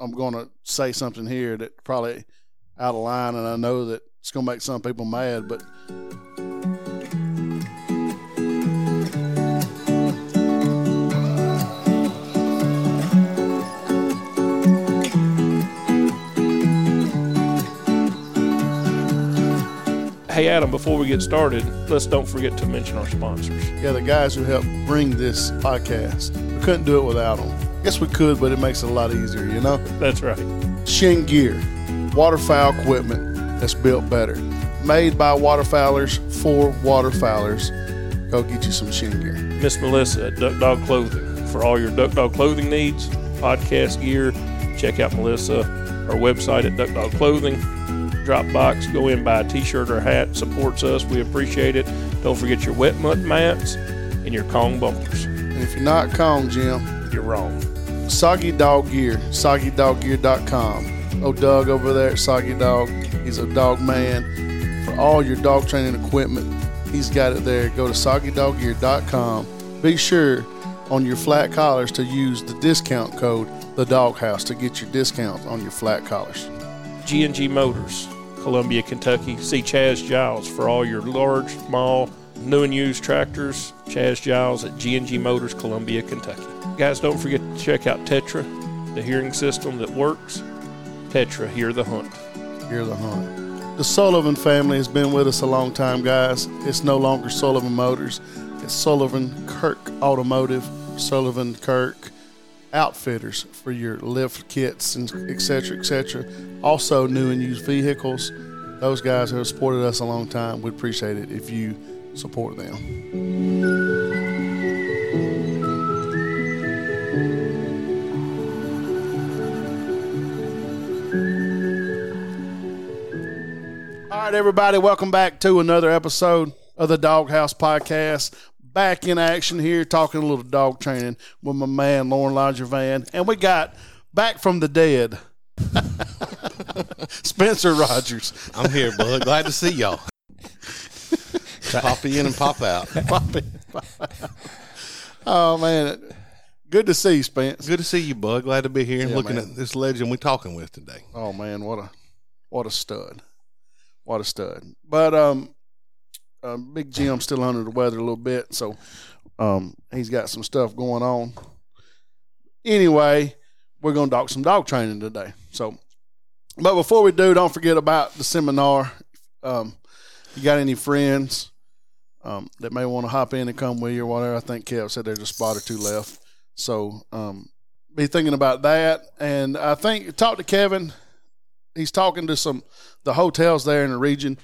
I'm going to say something here that probably out of line, and I know that it's going to make some people mad, but Hey, Adam, before we get started, let's don't forget to mention our sponsors. yeah, the guys who helped bring this podcast, we couldn't do it without them. Guess we could, but it makes it a lot easier, you know? That's right. Chene Gear, waterfowl equipment that's built better. Made by waterfowlers for waterfowlers. Go get you some Chene Gear. Miss Melissa at Duck Dog Clothing. For all your Duck Dog clothing needs, podcast gear, check out Melissa, our website at Duck Dog Clothing. Dropbox, go in, buy a t shirt or a hat, supports us. We appreciate it. Don't forget your wet mud mats and your Kong bumpers. And if you're not Kong, Jim, You're wrong. Soggy Dog Gear, soggydoggear.com. Oh, Doug over there at Soggy Dog, he's a dog man. For all your dog training equipment, he's got it there. Go to soggydoggear.com. Be sure on your flat collars to use the discount code the doghouse to get your discount on your flat collars. G&G Motors, Columbia, Kentucky. See Chaz Giles for all your large, small, new and used tractors. Chaz Giles at G&G Motors, Columbia, Kentucky. Guys, don't forget to check out Tetra, the hearing system that works. Tetra, hear the hunt. Hear the hunt. The Sullivan family has been with us a long time, guys. It's no longer Sullivan Motors. It's Sullivan Kirk Automotive, Sullivan Kirk Outfitters for your lift kits and etc. cetera, et cetera. Also, new and used vehicles. Those guys have supported us a long time, we'd appreciate it if you support them. Everybody, welcome back to another episode of the Doghouse Podcast. Back in action here, talking a little dog training with my man Lorne Langevin, and we got back from the dead, Spencer Rogers. I'm here, bud. Glad to see y'all. pop in and pop out. Oh man, good to see you, Spence. Good to see you, bud. Glad to be here and Yeah, looking man. at this legend we're talking with today. Oh man, what a what a stud, what a stud. But um, uh, Big Jim's still under the weather a little bit, so um, he's got some stuff going on. Anyway, we're gonna talk some dog training today. So, but before we do, don't forget about the seminar. Um, you got any friends um, that may want to hop in and come with you or whatever? I think Kev said there's a spot or two left. So, um, be thinking about that. And I think talk to Kevin he's talking to some the hotels there in the region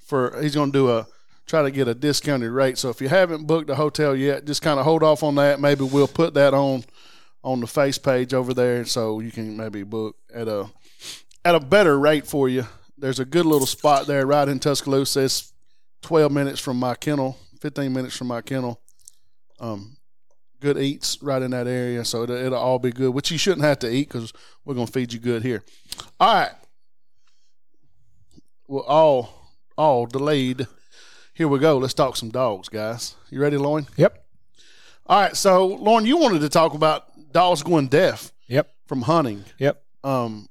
for he's going to do a try to get a discounted rate. So if you haven't booked a hotel yet, just kind of hold off on that. Maybe we'll put that on on the face page over there so you can maybe book at a at a better rate for you. There's a good little spot there right in Tuscaloosa. It's 12 minutes from my kennel, 15 minutes from my kennel. Um, good eats right in that area, so it'll, it'll all be good. Which you shouldn't have to eat because we're gonna feed you good here. All right, well, all all delayed. Here we go. Let's talk some dogs, guys. You ready, Lorne? Yep. All right. So, Lorne, you wanted to talk about dogs going deaf Yep. from hunting. Yep. Um,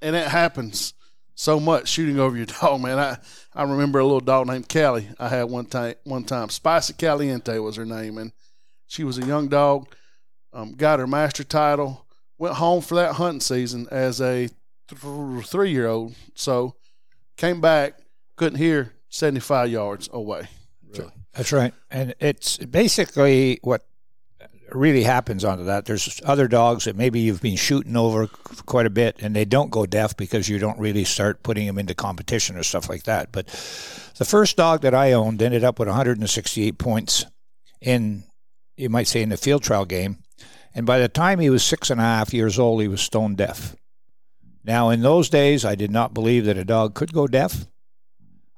and it happens so much shooting over your dog, man. I, I remember a little dog named Callie I had one time. One time, Spicy Caliente was her name, and she was a young dog. Um, got her master title. Went home for that hunting season as a th- three year old. So came back, couldn't hear seventy five yards away. That's right. And it's basically what really happens onto that. There's other dogs that maybe you've been shooting over quite a bit and they don't go deaf because you don't really start putting them into competition or stuff like that. But the first dog that I owned ended up with 168 points in, you might say, in the field trial game. And by the time he was six and a half years old, he was stone deaf. Now, in those days, I did not believe that a dog could go deaf.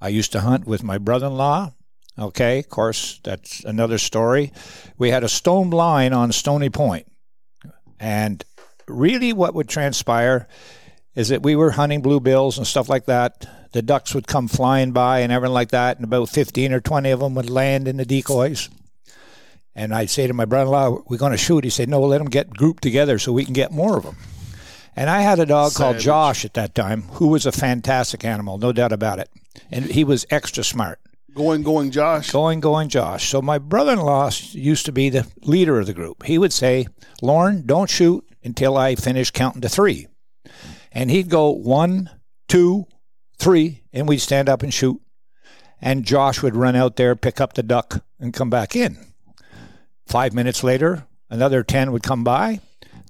I used to hunt with my brother in law. Okay, of course, that's another story. We had a stone blind on Stony Point. And really, what would transpire is that we were hunting bluebills and stuff like that. The ducks would come flying by and everything like that, and about 15 or 20 of them would land in the decoys. And I'd say to my brother in law, We're going to shoot. He said, No, let them get grouped together so we can get more of them. And I had a dog called Josh at that time, who was a fantastic animal, no doubt about it. And he was extra smart. Going, going, Josh. Going, going, Josh. So my brother-in-law used to be the leader of the group. He would say, "Lorne, don't shoot until I finish counting to three. And he'd go one, two, three, and we'd stand up and shoot. And Josh would run out there, pick up the duck, and come back in. Five minutes later, another ten would come by.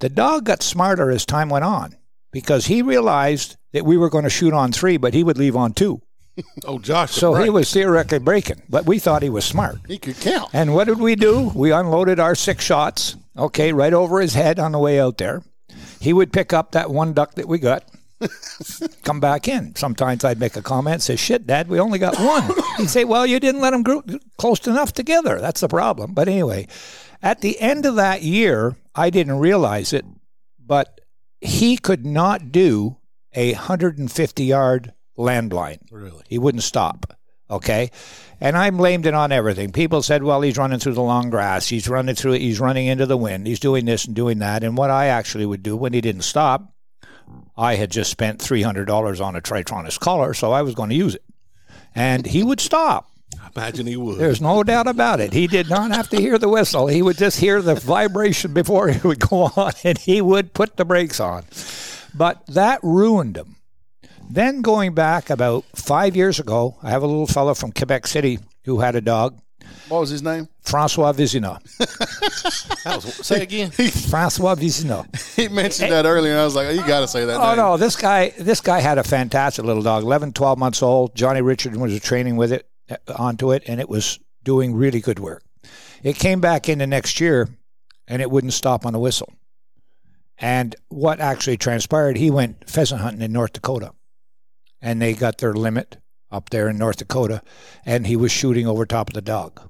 The dog got smarter as time went on because he realized that we were going to shoot on three, but he would leave on two. Oh, Josh. So right. he was theoretically breaking, but we thought he was smart. He could count. And what did we do? We unloaded our six shots, okay, right over his head on the way out there. He would pick up that one duck that we got, come back in. Sometimes I'd make a comment, say, shit, Dad, we only got one. He'd say, well, you didn't let them group close enough together. That's the problem. But anyway, at the end of that year, I didn't realize it, but he could not do a 150 yard landline. Really? He wouldn't stop. Okay. And I blamed it on everything. People said, well, he's running through the long grass. He's running through it. He's running into the wind. He's doing this and doing that. And what I actually would do when he didn't stop, I had just spent $300 on a Tri-Tronics collar, so I was going to use it. And he would stop. I imagine he would. There's no doubt about it. He did not have to hear the whistle. He would just hear the vibration before he would go on, and he would put the brakes on. But that ruined him. Then going back about five years ago, I have a little fellow from Quebec City who had a dog, What was his name? Francois Vizina. That was, say again. Francois Vizina. He mentioned that earlier, and I was like, oh, you got to say that. Oh name. no, this guy this guy had a fantastic little dog, 11, 12 months old. Johnny Richard was training with it Uh, onto it, and it was doing really good work. It came back in the next year, and it wouldn't stop on a whistle. And what actually transpired, he went pheasant hunting in North Dakota, and they got their limit up there in North Dakota, and he was shooting over top of the dog.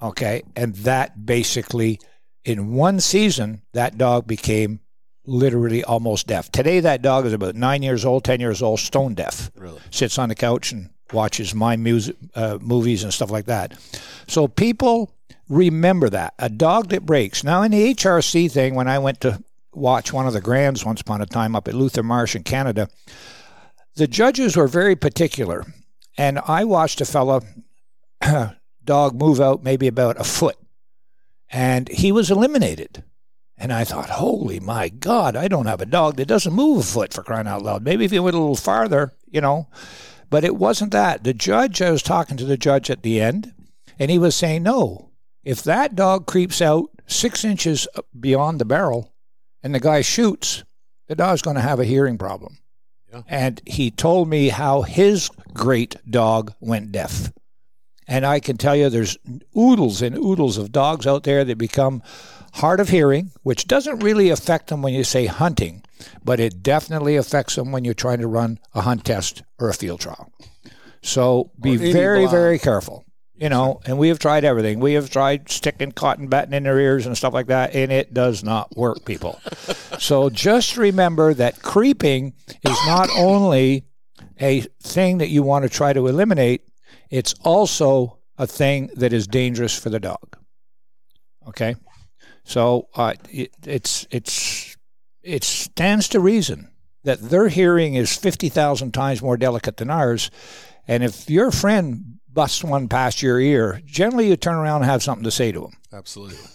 Okay, and that basically, in one season, that dog became literally almost deaf. Today, that dog is about nine years old, ten years old, stone deaf. Really? Sits on the couch and watches my music, uh, movies and stuff like that. So people remember that a dog that breaks. Now, in the HRC thing, when I went to watch one of the grands once upon a time up at Luther Marsh in Canada, the judges were very particular, and I watched a fella dog move out maybe about a foot, and he was eliminated. And I thought, holy my God, I don't have a dog that doesn't move a foot for crying out loud. Maybe if he went a little farther, you know. But it wasn't that. The judge, I was talking to the judge at the end, and he was saying, no, if that dog creeps out six inches beyond the barrel and the guy shoots, the dog's going to have a hearing problem. Yeah. And he told me how his great dog went deaf. And I can tell you there's oodles and oodles of dogs out there that become hard of hearing, which doesn't really affect them when you say hunting, but it definitely affects them when you're trying to run a hunt test or a field trial. So be very, blind. very careful. You know, and we have tried everything. We have tried sticking cotton batting in their ears and stuff like that, and it does not work, people. so just remember that creeping is not only a thing that you want to try to eliminate, it's also a thing that is dangerous for the dog. Okay, so uh, it, it's it's it stands to reason that their hearing is fifty thousand times more delicate than ours, and if your friend busts one past your ear, generally you turn around and have something to say to him. Absolutely.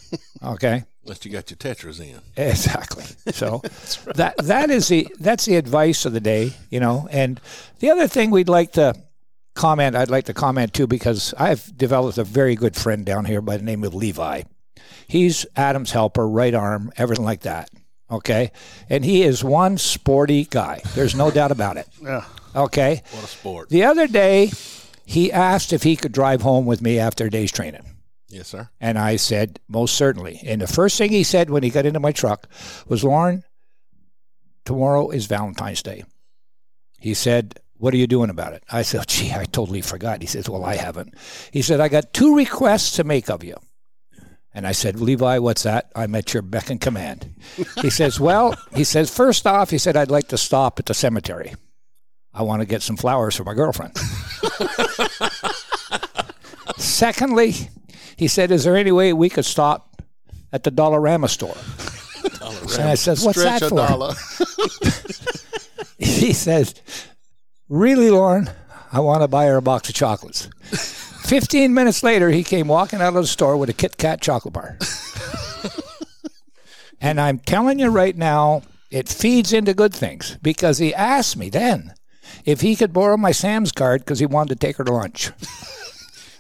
Okay. Unless you got your tetras in. Exactly. So that that is the that's the advice of the day, you know. And the other thing we'd like to comment, I'd like to comment too, because I've developed a very good friend down here by the name of Levi. He's Adam's helper, right arm, everything like that. Okay, and he is one sporty guy. There's no doubt about it. Yeah. Okay. What a sport. The other day, he asked if he could drive home with me after a day's training. Yes, sir. And I said, most certainly. And the first thing he said when he got into my truck was, Lorne, tomorrow is Valentine's Day. He said, What are you doing about it? I said, Gee, I totally forgot. He says, Well, I haven't. He said, I got two requests to make of you. And I said, Levi, what's that? I'm at your beck and command. He says, Well, he says, first off, he said, I'd like to stop at the cemetery. I want to get some flowers for my girlfriend. Secondly, he said, Is there any way we could stop at the Dollarama store? And I says, "What's Stretch that for?" dollar. he says, Really, Lorne? I want to buy her a box of chocolates. 15 minutes later, he came walking out of the store with a Kit Kat chocolate bar. and I'm telling you right now, it feeds into good things because he asked me then if he could borrow my Sam's card because he wanted to take her to lunch.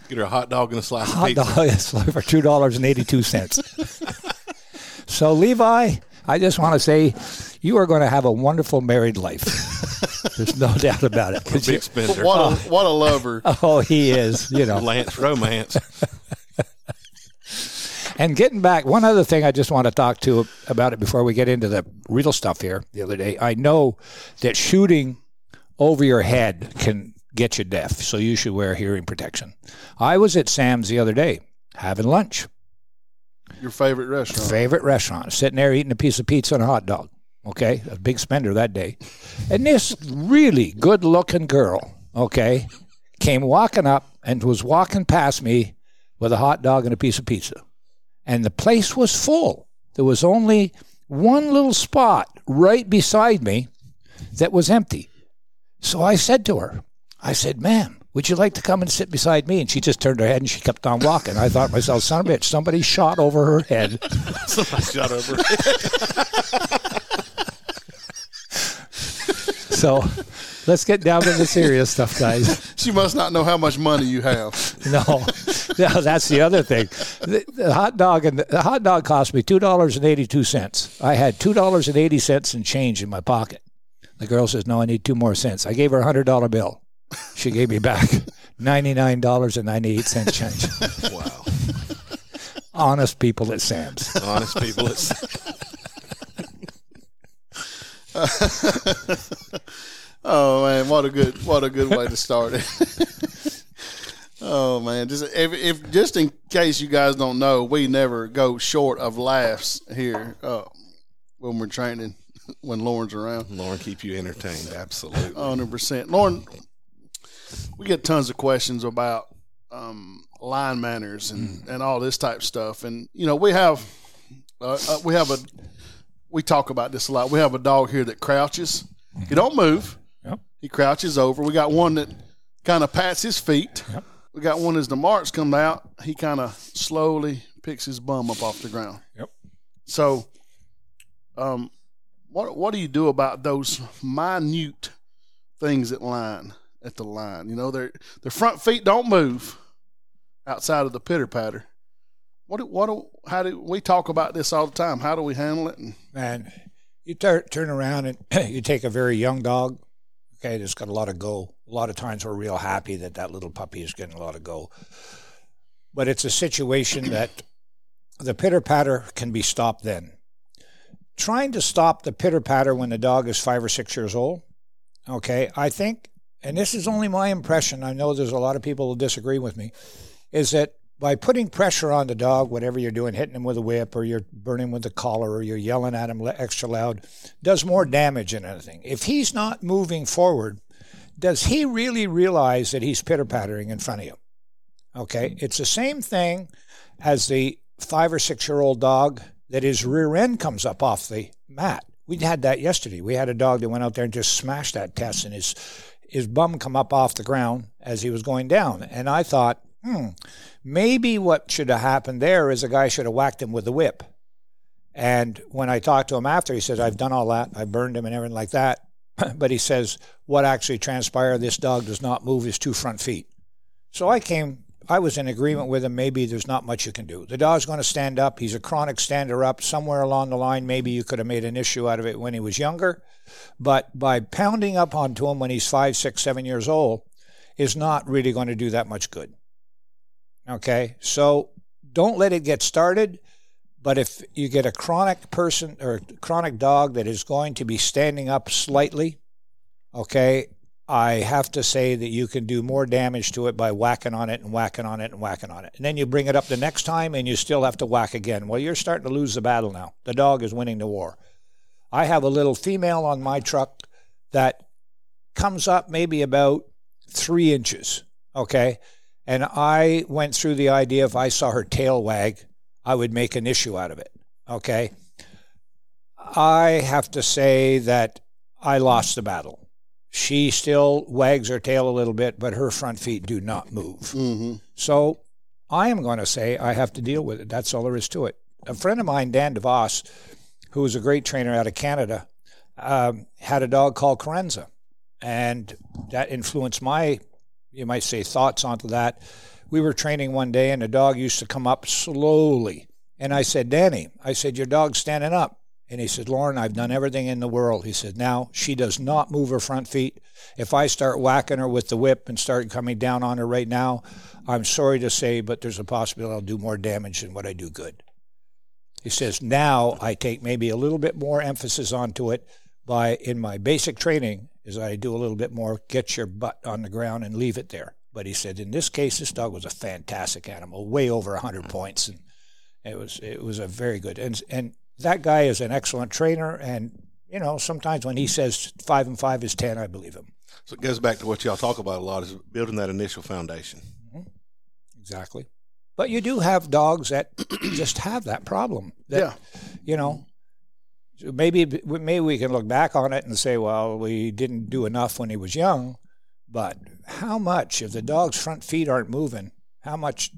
Get her a hot dog and a slice Hot of pizza. dog for $2.82. so, Levi, I just want to say you are going to have a wonderful married life. There's no doubt about it. Big spender. what a oh. what a lover. Oh, he is, you know. Lance romance. And getting back, one other thing I just want to talk to about it before we get into the real stuff here. The other day, I know that shooting over your head can get you deaf, so you should wear hearing protection. I was at Sam's the other day having lunch, Your favorite restaurant. favorite restaurant, sitting there eating a piece of pizza and a hot dog. Okay, a big spender that day. And this really good looking girl, okay, came walking up and was walking past me with a hot dog and a piece of pizza. And the place was full. There was only one little spot right beside me that was empty. So I said to her, I said, ma'am, would you like to come and sit beside me? And she just turned her head and she kept on walking. I thought to myself, son of a bitch, somebody shot over her head. Somebody shot over. So let's get down to the serious stuff, guys. She must not know how much money you have. No, no, that's the other thing. The, the hot dog and the hot dog cost me two dollars and eighty two cents. I had two dollars and eighty cents in change in my pocket. The girl says, "No, I need two more cents." I gave her a hundred dollar bill. She gave me back ninety nine dollars and ninety eight cents change. wow. Honest people at Sam's. Honest people. It's, Oh man, what a good what a good way to start it. oh man, just if, if just in case you guys don't know, we never go short of laughs here uh, when we're training when Lorne's around. Lorne, keep you entertained. Absolutely. Hundred percent, Lorne. We get tons of questions about um, line manners and, and all this type of stuff, and you know we have uh, uh, we have a we talk about this a lot. We have a dog here that crouches. He don't move. Yep. He crouches over. We got one that kind of pats his feet. Yep. We got one as the marks come out. He kind of slowly picks his bum up off the ground. Yep. So, um, what what do you do about those minute things at line at the line? You know, their their front feet don't move outside of the pitter patter. What do, what do, how do we talk about this all the time? How do we handle it? And you tur turn around and you take a very young dog, okay, that's got a lot of go. A lot of times we're real happy that that little puppy is getting a lot of go. But it's a situation that the pitter patter can be stopped then. Trying to stop the pitter patter when the dog is five or six years old, okay, I think, and this is only my impression, I know there's a lot of people who disagree with me, is that by putting pressure on the dog, whatever you're doing, hitting him with a whip or you're burning with the collar or you're yelling at him extra loud, does more damage than anything. If he's not moving forward, does he really realize that he's pitter pattering in front of you? Okay, hmm. it's the same thing as the five or six year old dog that his rear end comes up off the mat. We had that yesterday. We had a dog that went out there and just smashed that test, and his his bum come up off the ground as he was going down. And I thought, hmm, maybe what should have happened there is a guy should have whacked him with the whip. And when I talked to him after, he says, I've done all that. I burned him and everything like that. but he says, what actually transpired, this dog does not move his two front feet. So I came, I was in agreement with him. Maybe there's not much you can do. The dog's going to stand up. He's a chronic stander up. Somewhere along the line, maybe you could have made an issue out of it when he was younger. But by pounding up onto him when he's five, six, seven years old is not really going to do that much good. Okay, so don't let it get started. But if you get a chronic person or chronic dog that is going to be standing up slightly, okay, I have to say that you can do more damage to it by whacking on it and whacking on it and whacking on it. And then you bring it up the next time and you still have to whack again. Well, you're starting to lose the battle now. The dog is winning the war. I have a little female on my truck that comes up maybe about three inches, okay? And I went through the idea if I saw her tail wag, I would make an issue out of it. Okay. I have to say that I lost the battle. She still wags her tail a little bit, but her front feet do not move. Mm-hmm. So I am going to say I have to deal with it. That's all there is to it. A friend of mine, Dan DeVos, who was a great trainer out of Canada, um, had a dog called Carenza. And that influenced my, you might say, thoughts onto that. We were training one day, and the dog used to come up slowly. And I said, Danny, I said, your dog's standing up. And he said, Lorne, I've done everything in the world. He said, now she does not move her front feet. If I start whacking her with the whip and start coming down on her right now, I'm sorry to say, but there's a possibility I'll do more damage than what I do good. He says, now I take maybe a little bit more emphasis onto it by in my basic training is I do a little bit more get your butt on the ground and leave it there. But he said, in this case, this dog was a fantastic animal, way over 100 mm-hmm. points. And it was, it was a very good. And, and that guy is an excellent trainer. And, you know, sometimes when he says five and five is 10, I believe him. So it goes back to what y'all talk about a lot is building that initial foundation. Mm-hmm. Exactly. But you do have dogs that just have that problem. That, Yeah. You know, so maybe maybe we can look back on it and say, well, we didn't do enough when he was young. But how much, if the dog's front feet aren't moving, how much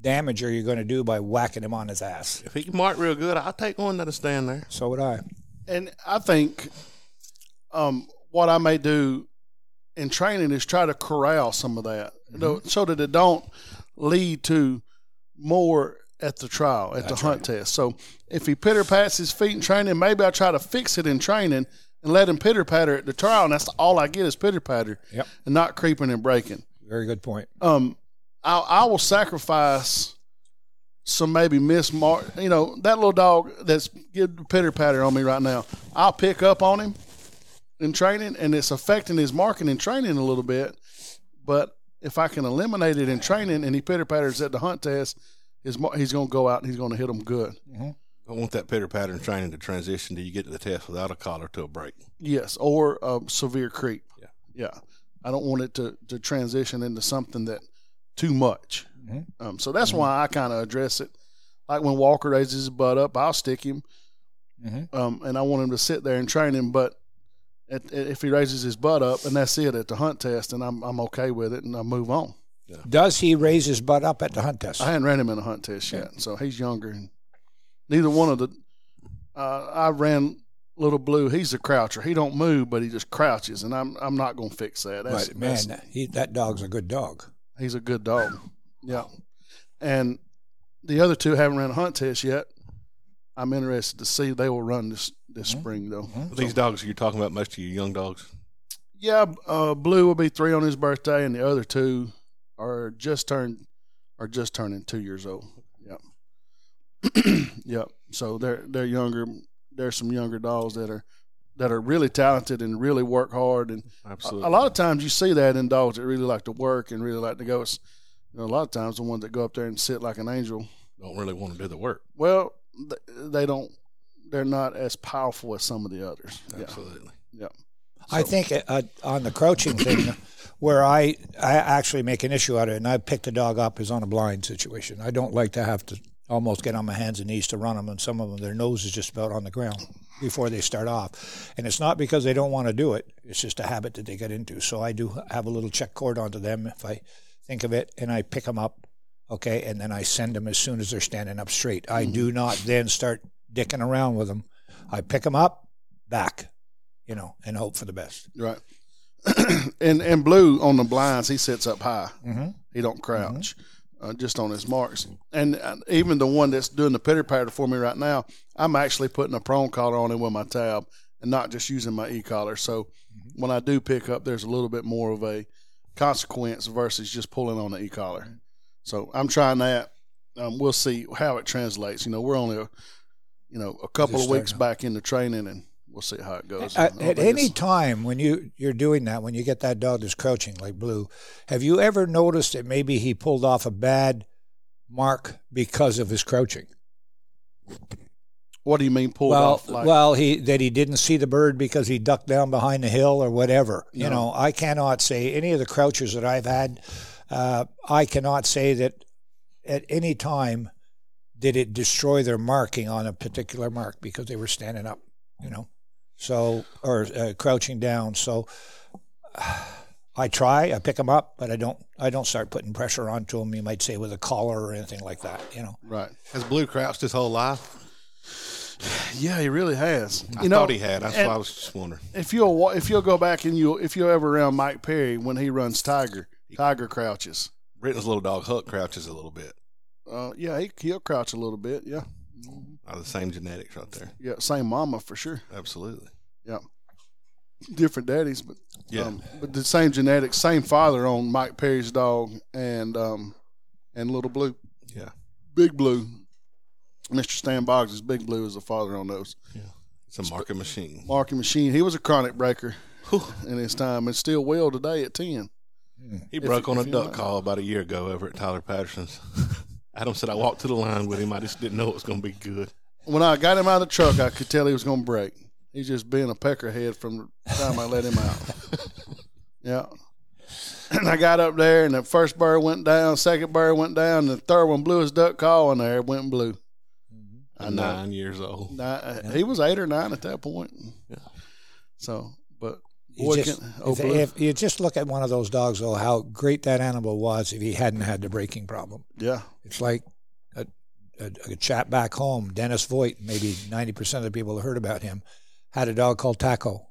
damage are you going to do by whacking him on his ass? If he can mark real good, I'll take one that'll stand there. So would I. And I think um, what I may do in training is try to corral some of that, you know, so that it don't lead to more at the trial, at the hunt test. So if he pitter pats his feet in training, maybe I try to fix it in training and let him pitter patter at the trial, and that's all I get is pitter patter, Yep. and not creeping and breaking. Very good point. um, I, I will sacrifice some maybe miss mark. You know, that little dog that's getting pitter patter on me right now. I'll pick up on him in training, and it's affecting his marking in training a little bit. But if I can eliminate it in training, and he pitter patters at the hunt test, his he's going to go out and he's going to hit them good. I want that pitter pattern training to transition till you get to the test without a collar to a break. Yes, or a severe creep. Yeah. yeah. I don't want it to to transition into something that too much. Um, so that's why I kind of address it. Like when Walker raises his butt up, I'll stick him, Mhm. um, and I want him to sit there and train him. But at, at- if he raises his butt up and that's it at the hunt test, and I'm I'm okay with it, and I move on. Does he raise his butt up at the hunt test? I hadn't ran him in a hunt test yet, so he's younger, and neither one of the. Uh, I ran little blue. He's a croucher. He don't move, but he just crouches, and I'm I'm not going to fix that. That's, but man, that's- he, that dog's a good dog. he's a good dog. Yeah, and the other two haven't ran a hunt test yet. I'm interested to see they will run this this spring though. These dogs you're talking about, most of you young dogs. Yeah, uh, Blue will be three on his birthday, and the other two are just turned are just turning two years old. Yep, yep. So they're they're younger. There's some younger dogs that are that are really talented and really work hard, and a, Absolutely. a lot of times you see that in dogs that really like to work and really like to go. It's, you know, a lot of times the ones that go up there and sit like an angel, don't really want to do the work. well, they don't. They're not as powerful as some of the others. Yeah, Absolutely. yeah. I think uh, on the crouching thing, where I I actually make an issue out of it, and I pick the dog up is on a blind situation. I don't like to have to almost get on my hands and knees to run them, and some of them their nose is just about on the ground before they start off, and it's not because they don't want to do it. It's just a habit that they get into. So I do have a little check cord onto them if I think of it, and I pick them up, okay, and then I send them as soon as they're standing up straight. I do mm-hmm. not then start dicking around with them. I pick them up, back, you know, and hope for the best. Right. and and blue on the blinds, he sits up high. Mm-hmm. He don't crouch, uh, just on his marks. And uh, even the one that's doing the pitter patter for me right now, I'm actually putting a prone collar on him with my tab, and not just using my e collar. So when I do pick up, there's a little bit more of a consequence versus just pulling on the e collar. So I'm trying that. Um, we'll see how it translates. You know, we're only a, you know a couple Just of weeks back into training, and we'll see how it goes. At, at any time when you you're doing that, when you get that dog that's crouching like Blue, have you ever noticed that maybe he pulled off a bad mark because of his crouching? what do you mean pulled well, off? Like, well, he that he didn't see the bird because he ducked down behind the hill or whatever. You know, I cannot say any of the crouchers that I've had. Uh, I cannot say that at any time did it destroy their marking on a particular mark because they were standing up. you know. So or uh, crouching down. So I try, I pick them up, but I don't I don't start putting pressure onto them. You might say with a collar or anything like that, you know. Right. Has Blue crouched his whole life? Yeah, he really has. I you know, thought he had. That's why I was just wondering. if you'll if you'll go back and you'll if you're ever around Mike Perry when he runs Tiger, Tiger crouches. Britain's little dog Huck crouches a little bit. Uh, yeah, he, he'll crouch a little bit. Yeah, Out of the same genetics right there. yeah, same mama for sure. Absolutely. Yeah, different daddies, but Yeah. um, but the same genetics, same father on Mike Perry's dog and um and Little Blue, Yeah. Big Blue. Mr. Stan Boggs is Big Blue is the father on those. Yeah. It's a market machine. Marking machine. He was a chronic breaker in his time, and still will today at ten. He broke on a duck like. call about a year ago over at Tyler Patterson's. Adam said I walked to the line with him. I just didn't know it was going to be good. When I got him out of the truck, I could tell he was going to break. He's just being a peckerhead from the time I let him out. yeah. And I got up there, and the first bird went down, second bird went down, and the third one blew his duck call, and there it went and blew. Mm-hmm. I know. Nine years old. Nine, He was eight or nine at that point. Yeah. So, You just, oh, if, if you just look at one of those dogs, though, how great that animal was if he hadn't had the breaking problem. yeah, It's like a, a, a chat back home. Dennis Voigt, maybe 90% of the people heard about him, had a dog called Taco.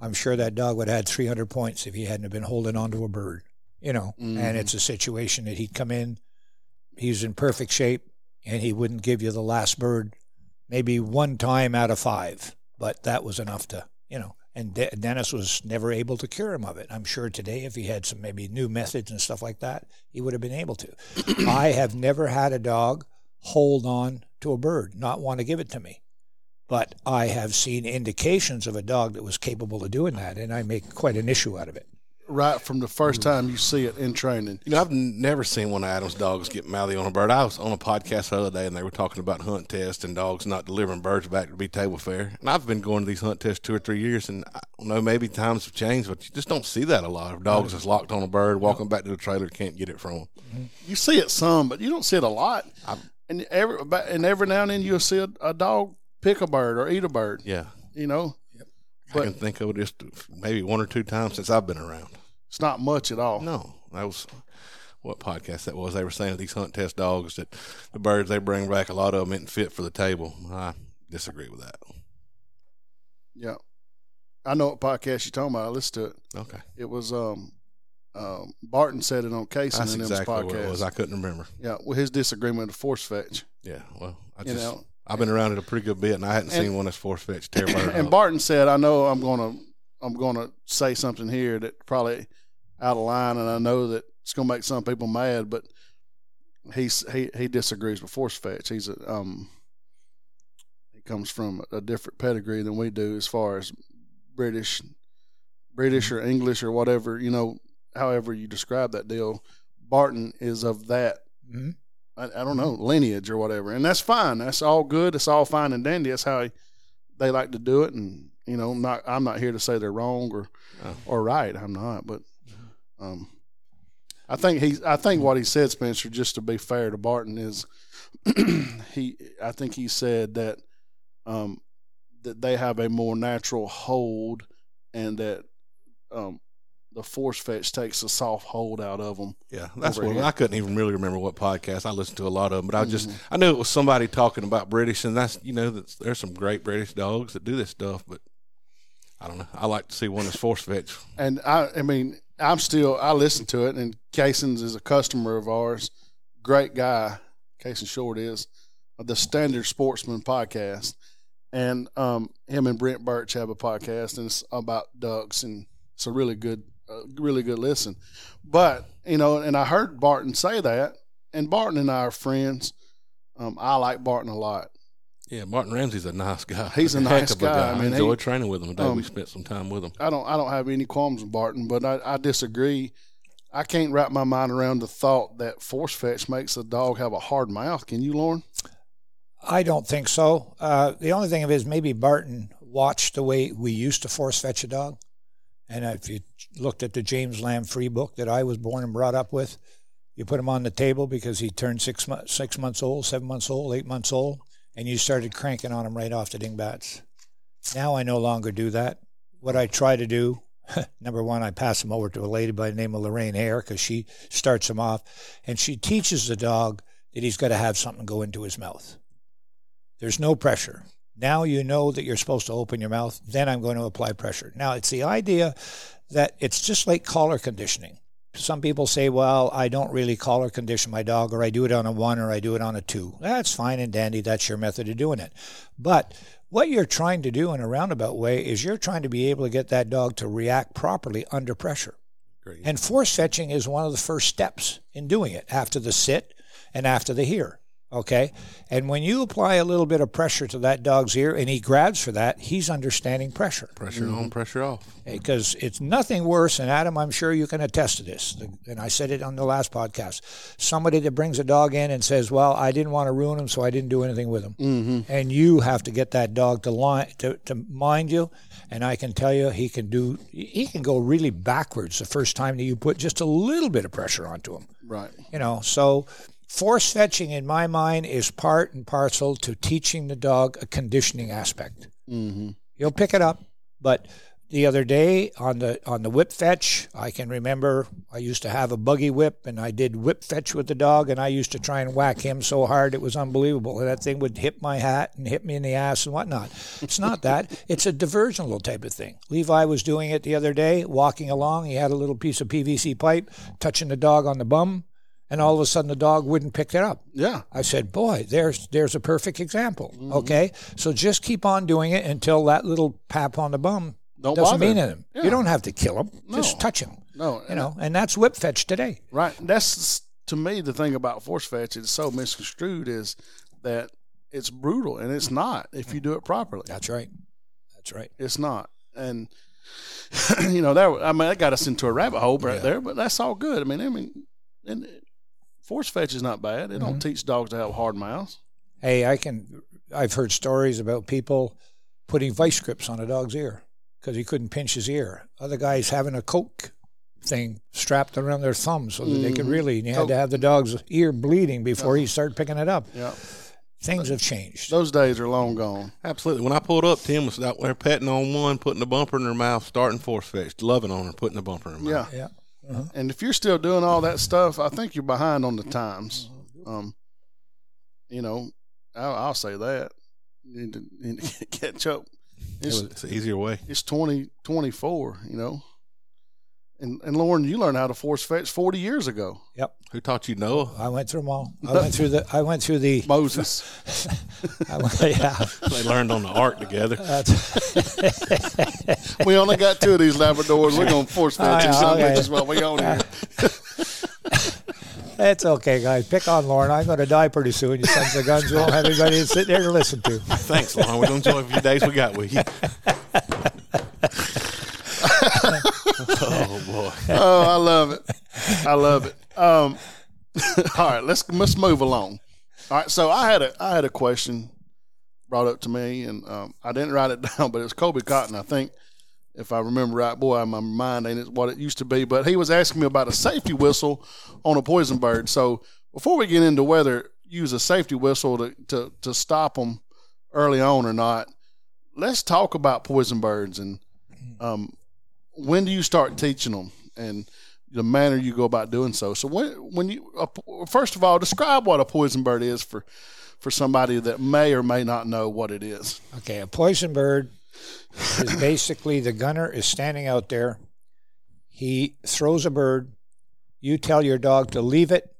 I'm sure that dog would have had 300 points if he hadn't have been holding onto a bird, you know. Mhm. And it's a situation that he'd come in, he's in perfect shape, and he wouldn't give you the last bird maybe one time out of five, but that was enough to, you know. And De- Dennis was never able to cure him of it. I'm sure today, if he had some maybe new methods and stuff like that, he would have been able to. I have never had a dog hold on to a bird, not want to give it to me. But I have seen indications of a dog that was capable of doing that, and I make quite an issue out of it. Right from the first mm. time you see it in training. You know, I've never seen one of Adam's dogs get mouthy on a bird. I was on a podcast the other day, and they were talking about hunt tests and dogs not delivering birds back to be table fare. And I've been going to these hunt tests two or three years, and I don't know, maybe times have changed, but you just don't see that a lot. Of dogs that's locked on a bird, walking back to the trailer, can't get it from them. You see it some, but you don't see it a lot. and every and every now and then you'll see a, a dog pick a bird or eat a bird. Yeah, You know, I can think of it just maybe one or two times since I've been around. it's not much at all. No, that was what podcast that was. They were saying these hunt test dogs that the birds they bring back, a lot of them isn't fit for the table. I disagree with that. Yeah, I know what podcast you're talking about. I listened to it. Okay, It was um, um Barton said it on Casey and them's exactly podcast. what it was. I couldn't remember. yeah, well, his disagreement of force fetch. Yeah, well, I You just know. I've been around it a pretty good bit, and I hadn't And- seen one that's force fetched tear bird and up. Barton said, "I know I'm gonna I'm gonna say something here that probably out of line, and I know that it's gonna make some people mad, but he's he he disagrees with force fetch. He's a um he comes from a different pedigree than we do as far as British British or English or whatever you know, however you describe that deal. Barton is of that Mhm. I, I don't know lineage or whatever, and that's fine. That's all good. It's all fine and dandy. That's how they like to do it, and you know, not I'm not here to say they're wrong or Oh. or right. I'm not, but um, I think he's. I think what he said, Spencer, just to be fair to Barton, is he. I think he said that um, that they have a more natural hold, and that um, the force fetch takes a soft hold out of them. Yeah, that's what. I couldn't even really remember what podcast I listened to a lot of them, but I just Mm-hmm. I knew it was somebody talking about British, and that's you know that's, there's some great British dogs that do this stuff, but I don't know. I like to see one that's force fetch. and I, I mean, I'm still, I listen to it, and Cason's is a customer of ours, great guy. Cason Short is the Standard Sportsman podcast, and um, him and Brent Birch have a podcast, and it's about ducks, and it's a really good, uh, really good listen. But you know, and I heard Barton say that, and Barton and I are friends. Um, I like Barton a lot. Yeah, Martin Ramsey's a nice guy. He's a Heck nice of a guy. I I, mean, he- training with him today. um, we spent some time with him. I don't I don't have any qualms with Barton, but I, I disagree. I can't wrap my mind around the thought that force fetch makes a dog have a hard mouth. Can you, Lorne? I don't think so. Uh, the only thing of it is maybe Barton watched the way we used to force fetch a dog. And if you looked at the James Lamb free book that I was born and brought up with, you put him on the table because he turned six, months, six months old, seven months old, eight months old, and you started cranking on him right off the dingbats. Now I no longer do that. What I try to do, number one, I pass him over to a lady by the name of Lorraine Hare because she starts him off, and she teaches the dog that he's got to have something go into his mouth. There's no pressure. Now you know that you're supposed to open your mouth. Then I'm going to apply pressure. Now it's the idea that it's just like collar conditioning. Some people say, well, I don't really collar condition my dog, or I do it on a one, or I do it on a two. That's fine and dandy. That's your method of doing it. But what you're trying to do in a roundabout way is you're trying to be able to get that dog to react properly under pressure. Great. And force fetching is one of the first steps in doing it after the sit and after the hear. Okay. And when you apply a little bit of pressure to that dog's ear and he grabs for that, he's understanding pressure. Pressure on, pressure off. Because it's nothing worse, and Adam, I'm sure you can attest to this. And I said it on the last podcast. Somebody that brings a dog in and says, Well, I didn't want to ruin him, so I didn't do anything with him. Mm-hmm. And you have to get that dog to, line, to, to mind you. And I can tell you, he can do, he can go really backwards the first time that you put just a little bit of pressure onto him. Right. You know, so force fetching in my mind is part and parcel to teaching the dog a conditioning aspect. Mm-hmm. You'll pick it up, but the other day on the on the whip fetch, I can remember I used to have a buggy whip and I did whip fetch with the dog and I used to try and whack him so hard it was unbelievable. And That thing would hit my hat and hit me in the ass and whatnot. It's not that. It's a diversional type of thing. Levi was doing it the other day, walking along. He had a little piece of PVC pipe, touching the dog on the bum and all of a sudden the dog wouldn't pick it up. Yeah. I said, "Boy, there's there's a perfect example." Mm-hmm. Okay, so just keep on doing it until that little pap on the bum Don't doesn't bother mean anything. Yeah. You don't have to kill him; No. just touch him. No. You know, and that's whip fetch today. Right. That's to me the thing about force fetch is so misconstrued is that it's brutal and it's not if you do it properly. That's right. That's right. It's not. And you know that I mean that got us into a rabbit hole right Yeah. there, but that's all good. I mean, I mean, and force fetch is not bad. It Mm-hmm. don't teach dogs to have hard mouths. Hey, I can. I've heard stories about people putting vice grips on a dog's ear because he couldn't pinch his ear. Other guys having a coke thing strapped around their thumb so that they could really. And you had to have the dog's ear bleeding before he started picking it up. Yeah, Things have changed. those days are long gone. Absolutely. When I pulled up, Tim was out there petting on one, putting the bumper in her mouth, starting force fetch, loving on her, putting the bumper in her mouth. Yeah, Yeah. And if you're still doing all that stuff, I think you're behind on the times. Um, you know, I'll, I'll say that. You need to, you need to catch up. It's, It's an easier way. it's 20, 24, you know. And and Lorne, you learned how to force fetch forty years ago. Yep. Who taught you Noah? I went through them all. I went through the. I went through the. Moses. I went, yeah. They learned on the ark together. That's, we only got two of these Labradors. We're gonna force oh, fetch Oh, and yeah, some okay. bitches while we on here. it's okay, guys. Pick on Lorne. I'm going to die pretty soon. You sons of guns. You won't have anybody to sit there to listen to. Thanks, Lorne. We're going to enjoy a few days we got with you. Oh, boy. Oh, I love it. I love it. Um, all right, let's let's move along. All right, so I had a I had a question brought up to me, and um, I didn't write it down, but it was Kobe Cotton, I think, if I remember right. Boy, my mind ain't what it used to be. But he was asking me about a safety whistle on a poison bird. So before we get into whether use a safety whistle to to, to stop them early on or not, let's talk about poison birds and um, when do you start teaching them and the manner you go about doing so. So when when you uh, first of all describe what a poison bird is for for somebody that may or may not know what it is. Okay, a poison bird is basically the gunner is standing out there. He throws a bird. You tell your dog to leave it,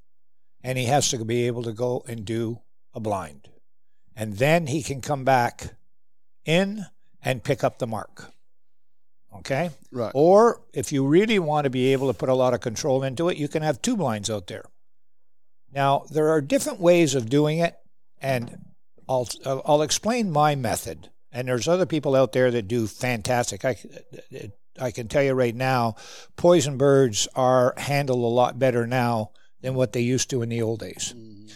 and he has to be able to go and do a blind. And then he can come back in and pick up the mark. Okay? Right. Or if you really want to be able to put a lot of control into it, you can have two blinds out there. Now, there are different ways of doing it, and I'll, I'll explain my method. And there's other people out there that do fantastic. I, I can tell you right now, poison birds are handled a lot better now than what they used to in the old days. Mm-hmm.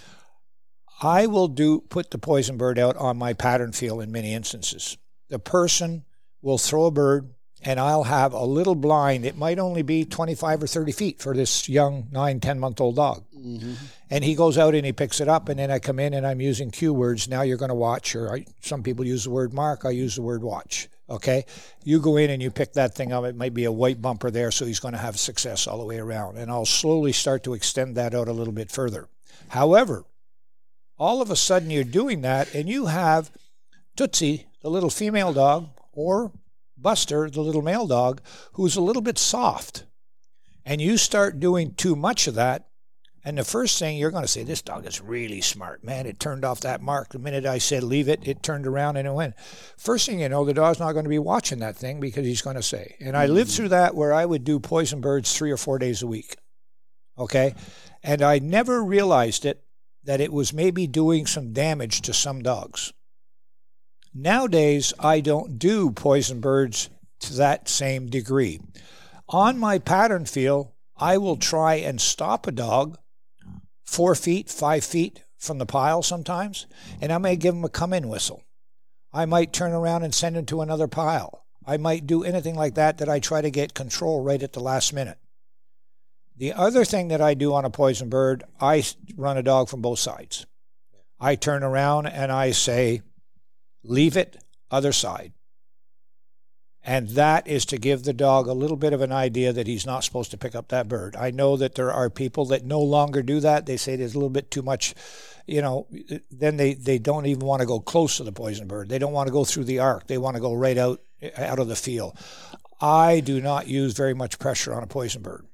I will do put the poison bird out on my pattern field in many instances. The person will throw a bird, and I'll have a little blind. It might only be 25 or 30 feet for this young nine, 10 month old dog. Mm-hmm. And he goes out and he picks it up, and then I come in and I'm using cue words. Now you're going to watch, or I, some people use the word mark. I use the word watch. Okay, you go in and you pick that thing up. It might be a white bumper there, so he's going to have success all the way around. And I'll slowly start to extend that out a little bit further. However, all of a sudden you're doing that, and you have Tootsie, the little female dog, or Buster, the little male dog, who's a little bit soft. And you start doing too much of that, and the first thing you're going to say, this dog is really smart, man. It turned off that mark the minute I said leave it. It turned around and it went. First thing you know, the dog's not going to be watching that thing because he's going to say. And I lived mm. through that where I would do poison birds three or four days a week. Okay, and I never realized it that it was maybe doing some damage to some dogs. Nowadays, I don't do poison birds to that same degree. On my pattern field, I will try and stop a dog four feet, five feet from the pile sometimes, and I may give him a come in whistle. I might turn around and send him to another pile. I might do anything like that that I try to get control right at the last minute. The other thing that I do on a poison bird, I run a dog from both sides. I turn around and I say, leave it, other side. And that is to give the dog a little bit of an idea that he's not supposed to pick up that bird. I know that there are people that no longer do that. They say there's a little bit too much, you know, then they, they don't even want to go close to the poison bird. They don't want to go through the arc. They want to go right out out of the field. I do not use very much pressure on a poison bird.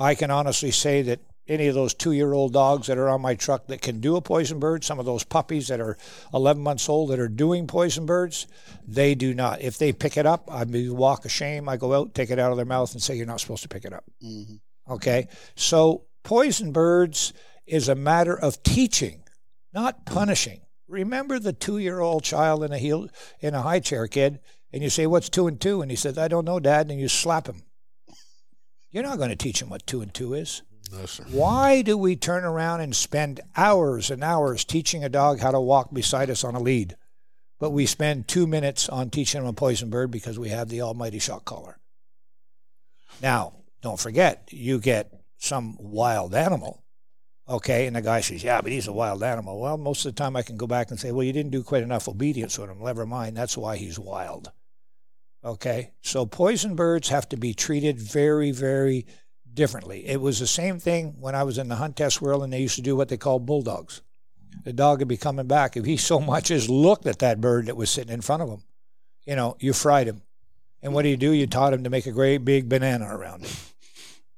I can honestly say that any of those two year old dogs that are on my truck that can do a poison bird, some of those puppies that are 11 months old that are doing poison birds, they do not. If they pick it up, I walk of shame. I go out, take it out of their mouth, and say, You're not supposed to pick it up. Mm-hmm. Okay? So, poison birds is a matter of teaching, not punishing. Remember the two year old child in a heel in a high chair kid, and you say, What's two and two? And he says, I don't know, Dad, and you slap him. You're not going to teach him what two and two is. No. Why do we turn around and spend hours and hours teaching a dog how to walk beside us on a lead, but we spend two minutes on teaching a poison bird because we have the almighty shock collar? Now, don't forget, you get some wild animal, okay, and the guy says, Yeah, but he's a wild animal. Well, most of the time I can go back and say, Well, you didn't do quite enough obedience with him. Never mind, that's why he's wild. Okay, so poison birds have to be treated very, very differently. It was the same thing when I was in the hunt test world and they used to do what they call bulldogs. The dog would be coming back. If he so much as looked at that bird that was sitting in front of him, you know, you fried him. And what do you do? You taught him to make a great big banana around it.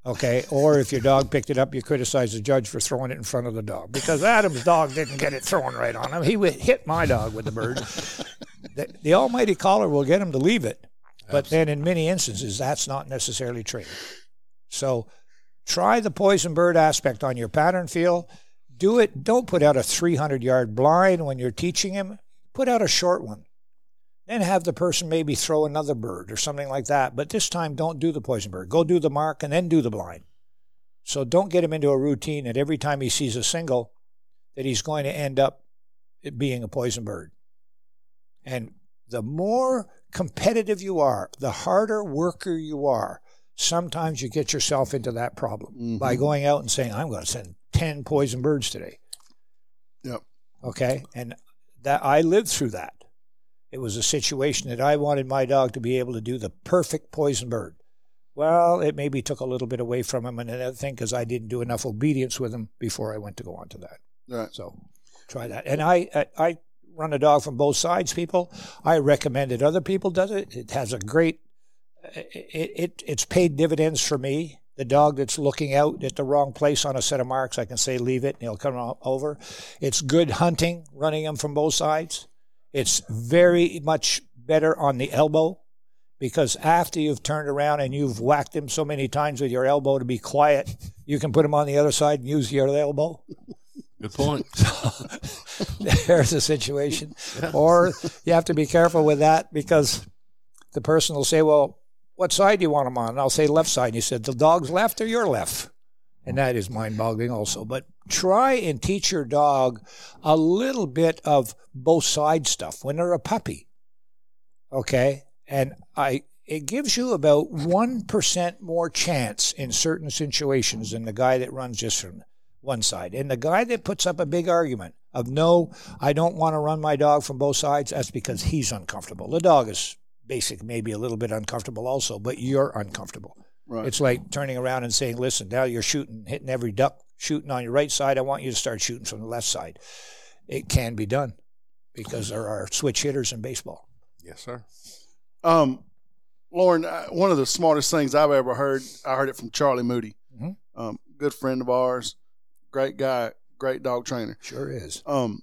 Okay. Or if your dog picked it up, you criticize the judge for throwing it in front of the dog because Adam's dog didn't get it thrown right on him. He would hit my dog with the bird. the, the almighty collar will get him to leave it. But then in many instances, that's not necessarily true. So try the poison bird aspect on your pattern field. Do it. Don't put out a 300 yard blind when you're teaching him. Put out a short one. Then have the person maybe throw another bird or something like that. But this time, don't do the poison bird. Go do the mark and then do the blind. So don't get him into a routine that every time he sees a single, that he's going to end up being a poison bird. And the more competitive you are, the harder worker you are, sometimes you get yourself into that problem mm-hmm. by going out and saying, I'm going to send 10 poison birds today. Yep. Okay. And that I lived through that. It was a situation that I wanted my dog to be able to do the perfect poison bird. Well, it maybe took a little bit away from him and another thing because I didn't do enough obedience with him before I went to go on to that. Right. So try that. And I, I, I run a dog from both sides, people. I recommend it. Other people does it. It has a great it, it it's paid dividends for me. The dog that's looking out at the wrong place on a set of marks, I can say leave it and he'll come over. It's good hunting, running them from both sides. It's very much better on the elbow because after you've turned around and you've whacked him so many times with your elbow to be quiet, you can put him on the other side and use your elbow. Good point. There's a situation. Or you have to be careful with that because the person will say, well, what side do you want them on? And I'll say left side. And he said, the dog's left or your left? And that is mind boggling also. But try and teach your dog a little bit of both side stuff when they're a puppy. Okay. And I, it gives you about 1% more chance in certain situations than the guy that runs just from one side. And the guy that puts up a big argument of no, I don't want to run my dog from both sides, that's because he's uncomfortable. The dog is basic, maybe a little bit uncomfortable also, but you're uncomfortable. Right. It's like turning around and saying, listen, now you're shooting, hitting every duck, shooting on your right side. I want you to start shooting from the left side. It can be done because there are switch hitters in baseball. Yes, sir. Um, Lorne, uh, one of the smartest things I've ever heard, I heard it from Charlie Moody, Mhm. um, good friend of ours, great guy, great dog trainer. Sure is. Um,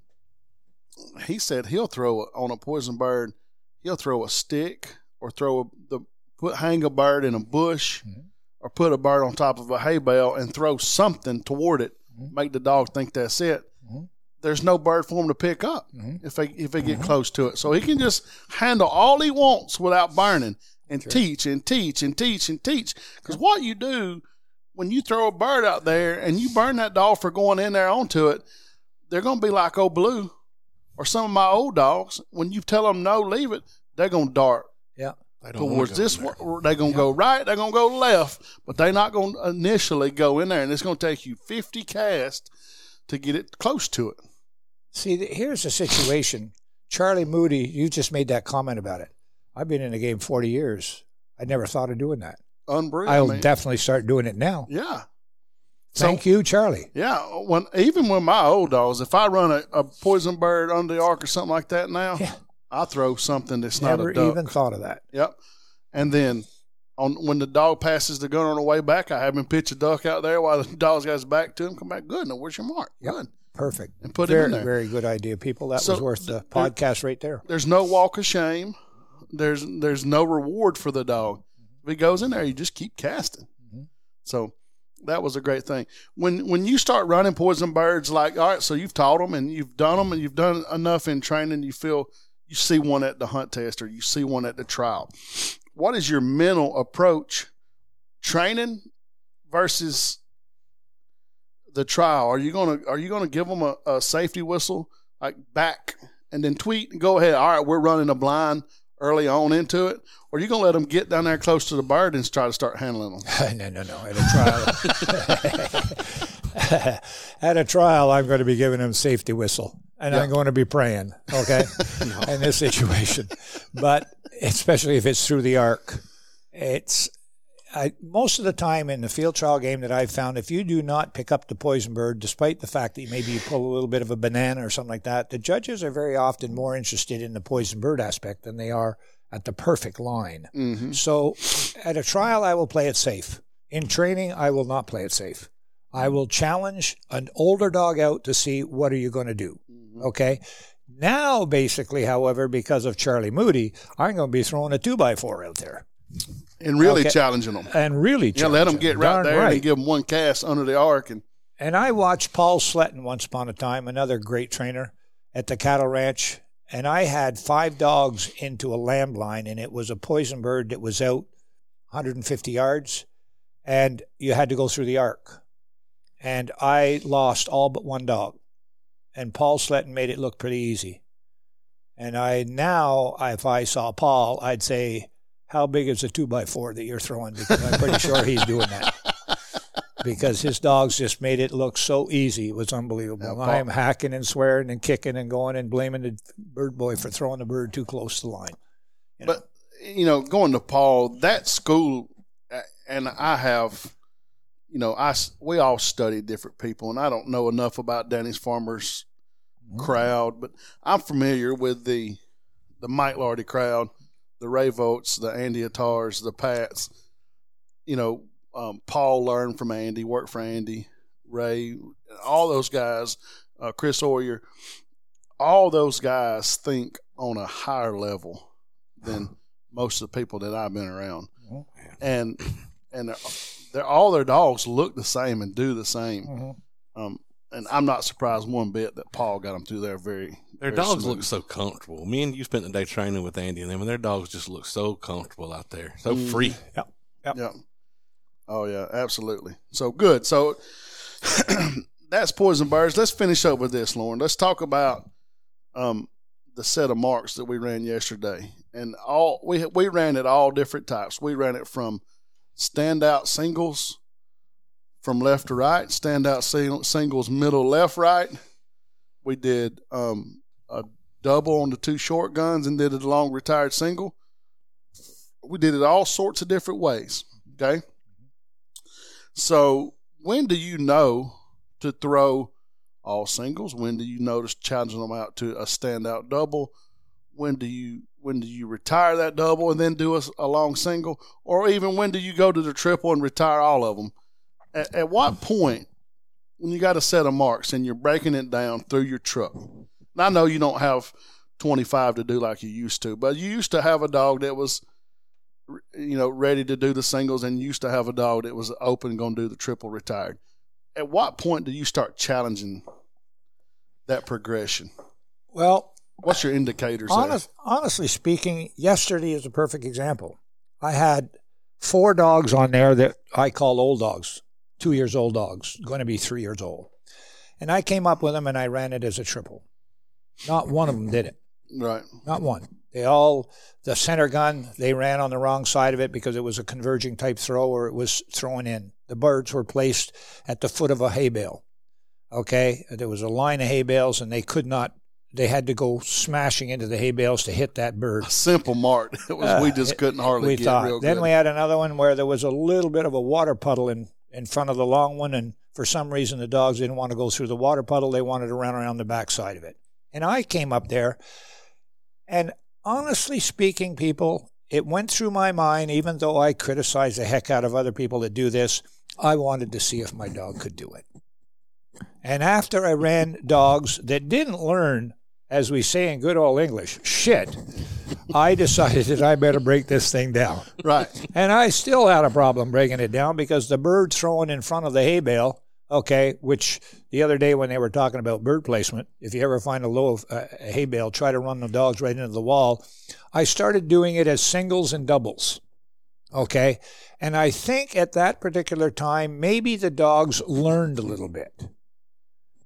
he said he'll throw on a poison bird, he'll throw a stick or throw a, the put hang a bird in a bush Mhm. or put a bird on top of a hay bale and throw something toward it, Mhm. make the dog think that's it. Mhm. There's no bird for him to pick up Mhm. if they if they get close to it. So he can just handle all he wants without burning and Sure. teach and teach and teach and teach. Because what you do when you throw a bird out there and you burn that dog for going in there onto it, they're going to be like old blue or some of my old dogs. When you tell them no, leave it, they're going to dart Yeah. they don't towards go this one, they're going to go right, they're going to go left, but they're not going to initially go in there. And it's going to take you 50 casts to get it close to it. See, here's the situation. Charlie Moody, you just made that comment about it. I've been in the game 40 years. I never thought of doing that. Unbelievable. I'll man. definitely start doing it now. Yeah. So- Thank you, Charlie. Yeah, when even with my old dogs, if I run a, a poison bird under the arc or something like that now, Yeah. I throw something that's Never not a duck. even thought of that. Yep. And then on when the dog passes the gun on the way back, I have him pitch a duck out there while the dog's got his back to him. Come back, good. Now where's your mark? Yep. Good. Perfect. And put it very, in there. Very good idea, people. That So, was worth the podcast right there. There's no walk of shame. There's there's no reward for the dog. If he goes in there, you just keep casting. Mhm. So that was a great thing. When when you start running poison birds, like all right, so you've taught them and you've done them and you've done enough in training, you feel you see one at the hunt test or you see one at the trial. What is your mental approach training versus the trial? Are you gonna are you gonna give them a, a safety whistle like back and then tweet and go ahead? All right, we're running a blind early on into it, or are you gonna let them get down there close to the bird and try to start handling them? no, no, no. At a trial, at a trial, I'm going to be giving them safety whistle, and I'm going to be praying. Okay, in this situation, but especially if it's through the arc, it's. I, most of the time in the field trial game that I've found, if you do not pick up the poison bird, despite the fact that maybe you pull a little bit of a banana or something like that, the judges are very often more interested in the poison bird aspect than they are at the perfect line. Mm-hmm. So at a trial, I will play it safe. In training, I will not play it safe. I will challenge an older dog out to see what are you going to do. Okay. Now, basically, however, because of Charlie Moody, I'm going to be throwing a two by four out there And really Okay. challenging them. and really Yeah, let them get right there right. and give them one cast under the arc and And I watched Paul Sletten once upon a time, another great trainer at the cattle ranch. And I had five dogs into a lamb line, and it was a poison bird that was out 150 yards, and you had to go through the arc. And I lost all but one dog. And Paul Sletten made it look pretty easy. And I now, if I saw Paul, I'd say, How big is a two by four that you're throwing? Because I'm pretty sure he's doing that because his dogs just made it look so easy. It was unbelievable. I am hacking and swearing and kicking and going and blaming the bird boy for throwing the bird too close to the line. You know? But you know, going to Paul, that school, and I have, you know, I, we all study different people, and I don't know enough about Danny's Farmers Mm-hmm. crowd, but I'm familiar with the the Mike Lardy crowd, the Ray Voigts, the Andy Attars, the Pats. You know, um, Paul learned from Andy, worked for Andy, Ray, all those guys, uh, Chris Oyer. All those guys think on a higher level than most of the people that I've been around, Mhm. and and they're, they're all their dogs look the same and do the same. Mhm. Um, and I'm not surprised one bit that Paul got them through there very. Their very dogs smooth. look so comfortable. Me and you spent the day training with Andy and them, and their dogs just look so comfortable out there, so Mm. free. Yep. Oh yeah, absolutely. So good. So that's poison birds. Let's finish up with this, Lorne. Let's talk about um, the set of marks that we ran yesterday, and all we we ran it all different types. We ran it from standout singles from left to right, standout sing- singles, middle, left, right. We did um, a double on the two short guns and did a long retired single. We did it all sorts of different ways. Okay. So when do you know to throw all singles? When do you notice challenging them out to a standout double? When do you when do you retire that double and then do a, a long single, or even when do you go to the triple and retire all of them? At, at what point, when you got a set of marks and you're breaking it down through your truck? And I know you don't have 25 to do like you used to, but you used to have a dog that was you know, ready to do the singles and used to have a dog that was open going to do the triple retired. At what point do you start challenging that progression? Well, What's your indicators honest, honestly speaking, yesterday is a perfect example. I had four dogs on there that I call old dogs, two years old dogs, going to be three years old. And I came up with them and I ran it as a triple. Not one of them did it. Right. Not one. They all, the center gun, they ran on the wrong side of it because it was a converging type throw or it was thrown in. The birds were placed at the foot of a hay bale. Okay. There was a line of hay bales and they could not, they had to go smashing into the hay bales to hit that bird. A simple mart. It was we just uh, couldn't hardly we get thought. real Then good. we had another one where there was a little bit of a water puddle in, in front of the long one, and for some reason the dogs didn't want to go through the water puddle; they wanted to run around the backside of it. And I came up there, and honestly speaking, people, it went through my mind, even though I criticized the heck out of other people that do this, I wanted to see if my dog could do it. And after I ran dogs that didn't learn, as we say in good old English, shit, I decided that I better break this thing down. right. And I still had a problem breaking it down because the bird throwing in front of the hay bale, okay, which the other day when they were talking about bird placement, if you ever find a low of uh, a hay bale, try to run the dogs right into the wall. I started doing it as singles and doubles. Okay. And I think at that particular time, maybe the dogs learned a little bit.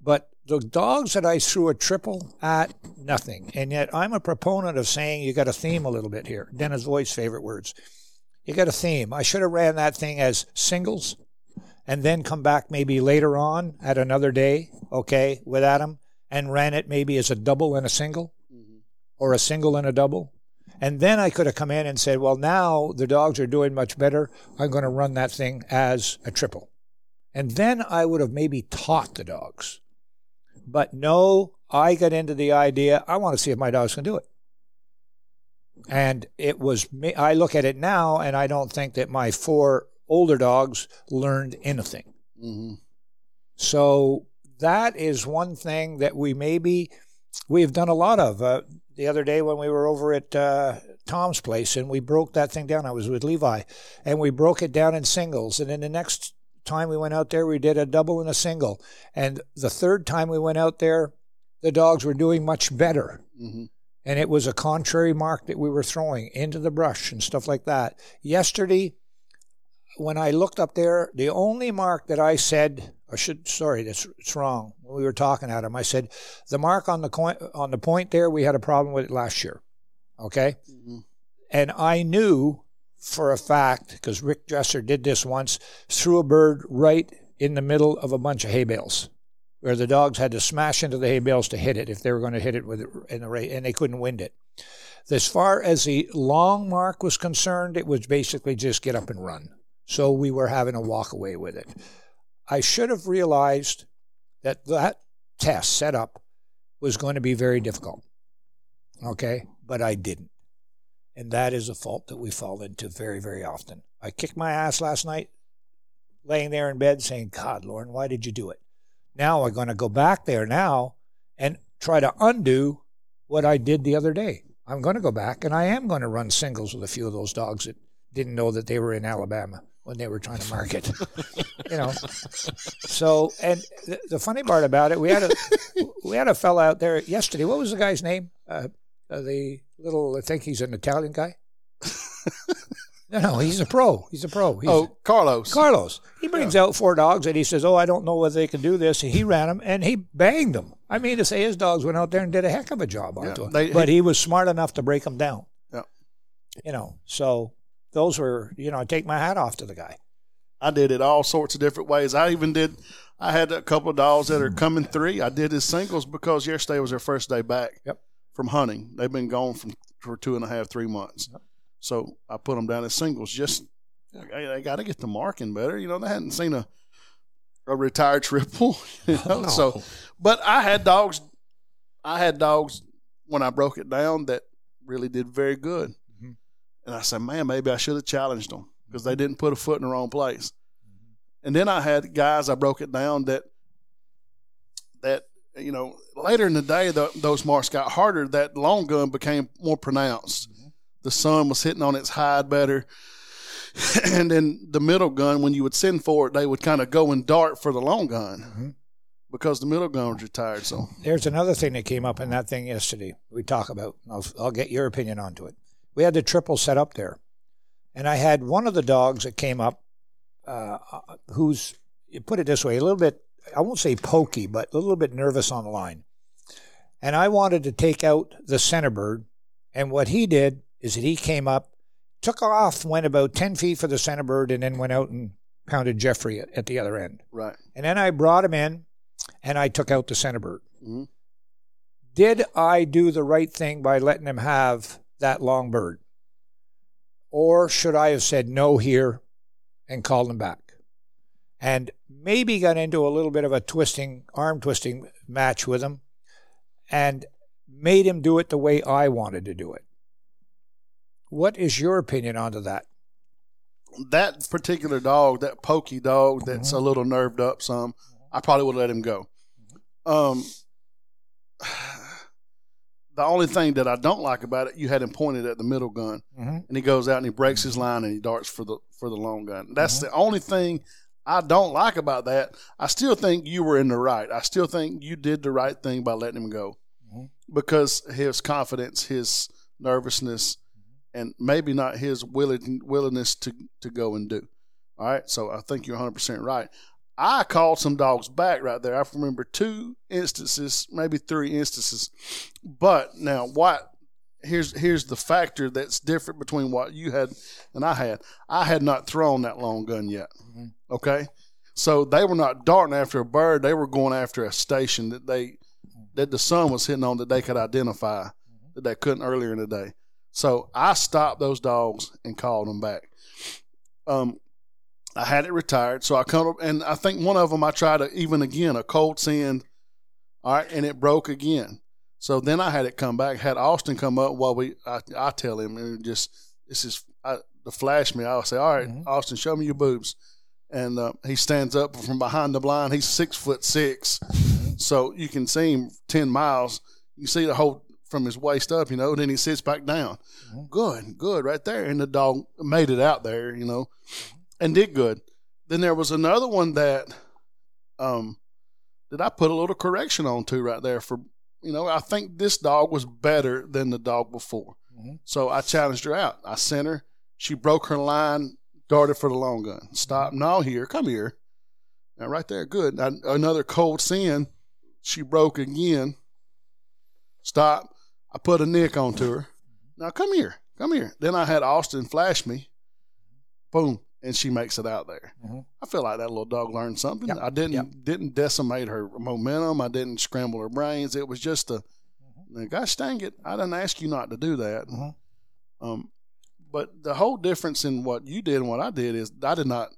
But the dogs that I threw a triple at, nothing. And yet I'm a proponent of saying you got a theme a little bit here. Dennis Voigt's favorite words. You got a theme. I should have ran that thing as singles and then come back maybe later on at another day, okay, with Adam, and ran it maybe as a double and a single mm-hmm. or a single and a double. And then I could have come in and said, well, now the dogs are doing much better. I'm going to run that thing as a triple. And then I would have maybe taught the dogs. But no, I got into the idea, I want to see if my dogs can do it. And it was me. I look at it now and I don't think that my four older dogs learned anything. hmm So that is one thing that we maybe we've done a lot of. Uh, the other day when we were over at uh, Tom's place and we broke that thing down, I was with Levi, and we broke it down in singles. And in the next time we went out there, we did a double and a single. And the third time we went out there, the dogs were doing much better. hmm And it was a contrary mark that we were throwing into the brush and stuff like that. Yesterday, when I looked up there, the only mark that I said, I should, sorry, that's it's wrong. When we were talking at him, I said the mark on the coin, on the point there, we had a problem with it last year. Okay, Mhm. and I knew for a fact because Rick Dresser did this once, threw a bird right in the middle of a bunch of hay bales, where the dogs had to smash into the hay bales to hit it if they were going to hit it with it in the rate, and they couldn't wind it. As far as the long mark was concerned, it was basically just get up and run. So we were having a walk away with it. I should have realized that that test setup was going to be very difficult. Okay, but I didn't. And that is a fault that we fall into very, very often. I kicked my ass last night, laying there in bed saying, God, Lorne, why did you do it? Now I'm going to go back there now and try to undo what I did the other day. I'm going to go back and I am going to run singles with a few of those dogs that didn't know that they were in Alabama when they were trying to market. you know. So, and the, the funny part about it, we had a we had a fella out there yesterday. What was the guy's name? Uh, uh, the little, I think he's an Italian guy. no, no, he's a pro. He's a pro. He's, Oh, Carlos. Carlos. He brings out four dogs and he says, "Oh, I don't know whether they can do this." And he ran them and he banged them. I mean, to say his dogs went out there and did a heck of a job Yeah, onto them, they- but he was smart enough to break them down. Yeah. You know, so those were, you know, I take my hat off to the guy. I did it all sorts of different ways. I even did. I had a couple of dogs that are hmm. coming three. I did his singles because yesterday was their first day back Yep. From hunting. They've been gone from for two and a half, three months. So I put them down as singles. Just I, I got to get the marking better. You know, they hadn't seen a a retired triple. You know? So, but I had dogs. I had dogs when I broke it down that really did very good. Mhm. And I said, man, maybe I should have challenged them because they didn't put a foot in the wrong place. And then I had guys I broke it down that that you know later in the day the, those marks got harder. That long gun became more pronounced. Mm-hmm. The sun was hitting on its hide better. and then the middle gun, when you would send for it, they would kind of go and dart for the long gun mm-hmm. because the middle gun was retired. So There's another thing that came up in that thing yesterday. We talk about. I'll, I'll get your opinion onto it. We had the triple set up there, and I had one of the dogs that came up, uh, uh who's you put it this way, a little bit. I won't say pokey, but a little bit nervous on the line. And I wanted to take out the center bird, and what he did is that he came up, took off, went about ten feet for the center bird, and then went out and pounded Jeffrey at, at the other end. right, And then I brought him in and I took out the center bird. Mhm. Did I do the right thing by letting him have that long bird? Or should I have said no here and called him back? And maybe got into a little bit of a twisting, arm twisting match with him and made him do it the way I wanted to do it. What is your opinion onto that? that particular dog, that pokey dog, that's a little nerved up. Some, I probably would let him go. Um, the only thing that I don't like about it, you had him pointed at the middle gun, Mhm. and he goes out and he breaks his line and he darts for the for the long gun. That's the only thing I don't like about that. I still think you were in the right. I still think you did the right thing by letting him go mm-hmm. because his confidence, his nervousness, mm-hmm. and maybe not his willing, willingness to, to go and do. All right. So I think you're 100% right. I called some dogs back right there. I remember two instances, maybe three instances. But now, what? Here's here's the factor that's different between what you had and I had. I had not thrown that long gun yet. Mm-hmm. Okay, so they were not darting after a bird. They were going after a station that they mm-hmm. that the sun was hitting on that they could identify mm-hmm. that they couldn't earlier in the day. So I stopped those dogs and called them back. Um, I had it retired, so I come up, and I think one of them I tried to even again a cold send, all right, and it broke again. So then I had it come back. Had Austin come up while we, I, I tell him, and just this is I, to flash me. I'll say, all right, Austin, show me your boobs, and uh, he stands up from behind the blind. He's six foot 6 so you can see him ten miles. You see the whole from his waist up, you know. Then he sits back down. Good, good, right there. And the dog made it out there, you know, and did good. Then there was another one that, um, that I put a little correction on to right there for, you know, I think this dog was better than the dog before. Mm-hmm. So I challenged her out. I sent her. She broke her line, darted for the long gun. Stop. Mm-hmm. No, here, come here. Now, right there, good. Now, another cold send. She broke again. Stop. I put a nick onto her. Mm-hmm. Now, come here. Come here. Then I had Austin flash me. Boom. And she makes it out there. I feel like that little dog learned something. Yep. I didn't Yep. didn't decimate her momentum. I didn't scramble her brains. It was just a, gosh dang it, I didn't ask you not to do that. Mhm. Um, but the whole difference in what you did and what I did is I did not.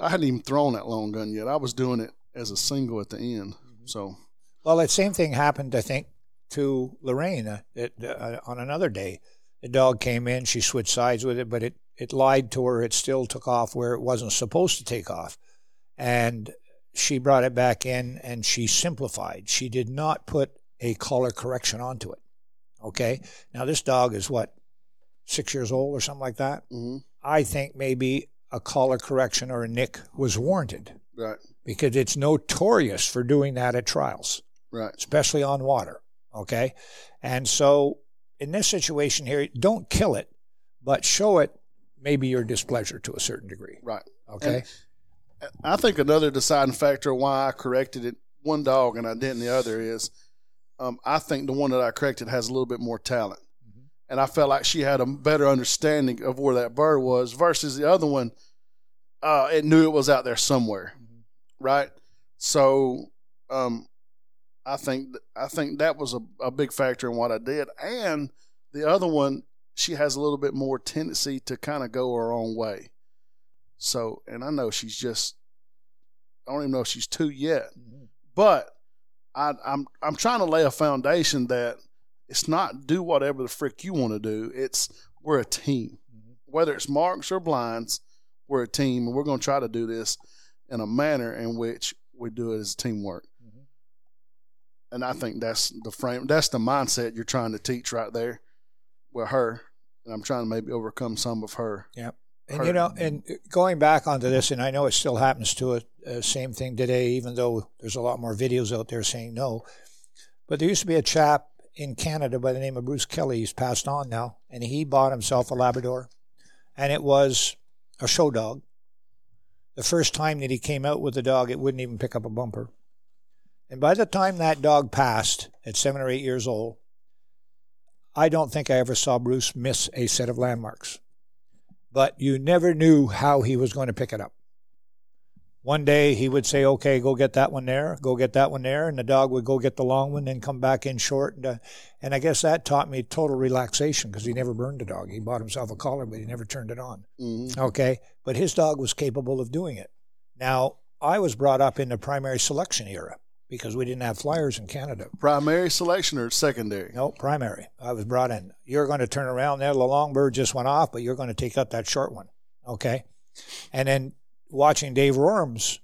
I hadn't even thrown that long gun yet. I was doing it as a single at the end. So Well, that same thing happened, I think, to Lorraine uh, it, uh, on another day. The dog came in, she switched sides with it, but it, it lied to her. It still took off where it wasn't supposed to take off. And she brought it back in and she simplified. She did not put a collar correction onto it. Okay. Now, this dog is what, six years old or something like that? mhm. I think maybe a collar correction or a nick was warranted right, because it's notorious for doing that at trials right, especially on water. Okay. And so in this situation here, don't kill it, but show it maybe your displeasure to a certain degree. right. Okay. I think another deciding factor why I corrected it one dog and I didn't the other is um, I think the one that I corrected has a little bit more talent. And I felt like she had a better understanding of where that bird was versus the other one. uh, it knew it was out there somewhere, right? So, um, I think I think that was a, a big factor in what I did, and the other one, she has a little bit more tendency to kind of go her own way. So, and I know she's just, I don't even know if she's two yet, mm-hmm. but I, I'm I'm trying to lay a foundation that it's not do whatever the frick you want to do. It's we're a team, mm-hmm. whether it's marks or blinds, we're a team, and we're going to try to do this in a manner in which we do it as teamwork. Mm-hmm. And I think that's the frame, that's the mindset you're trying to teach right there with her. And I'm trying to maybe overcome some of her. Yep. And Her- you know, and going back onto this, and I know it still happens to it. Uh, same thing today, even though there's a lot more videos out there saying no. But there used to be a chap in Canada by the name of Bruce Kelly. He's passed on now, and he bought himself a Labrador, and it was a show dog. The first time that he came out with the dog, it wouldn't even pick up a bumper. And by the time that dog passed at seven or eight years old, I don't think I ever saw Bruce miss a set of landmarks but you never knew how he was going to pick it up. One day he would say, "Okay, go get that one there, go get that one there," and the dog would go get the long one and come back in short. And, uh, and I guess that taught me total relaxation because he never burned the dog. He bought himself a collar, but he never turned it on. Mm-hmm. Okay, but his dog was capable of doing it. Now I was brought up in the primary selection era because we didn't have flyers in Canada. Primary selection or secondary? No, primary. I was brought in. You're going to turn around there. The long bird just went off, but you're going to take out that short one. Okay. And then watching Dave Rorem's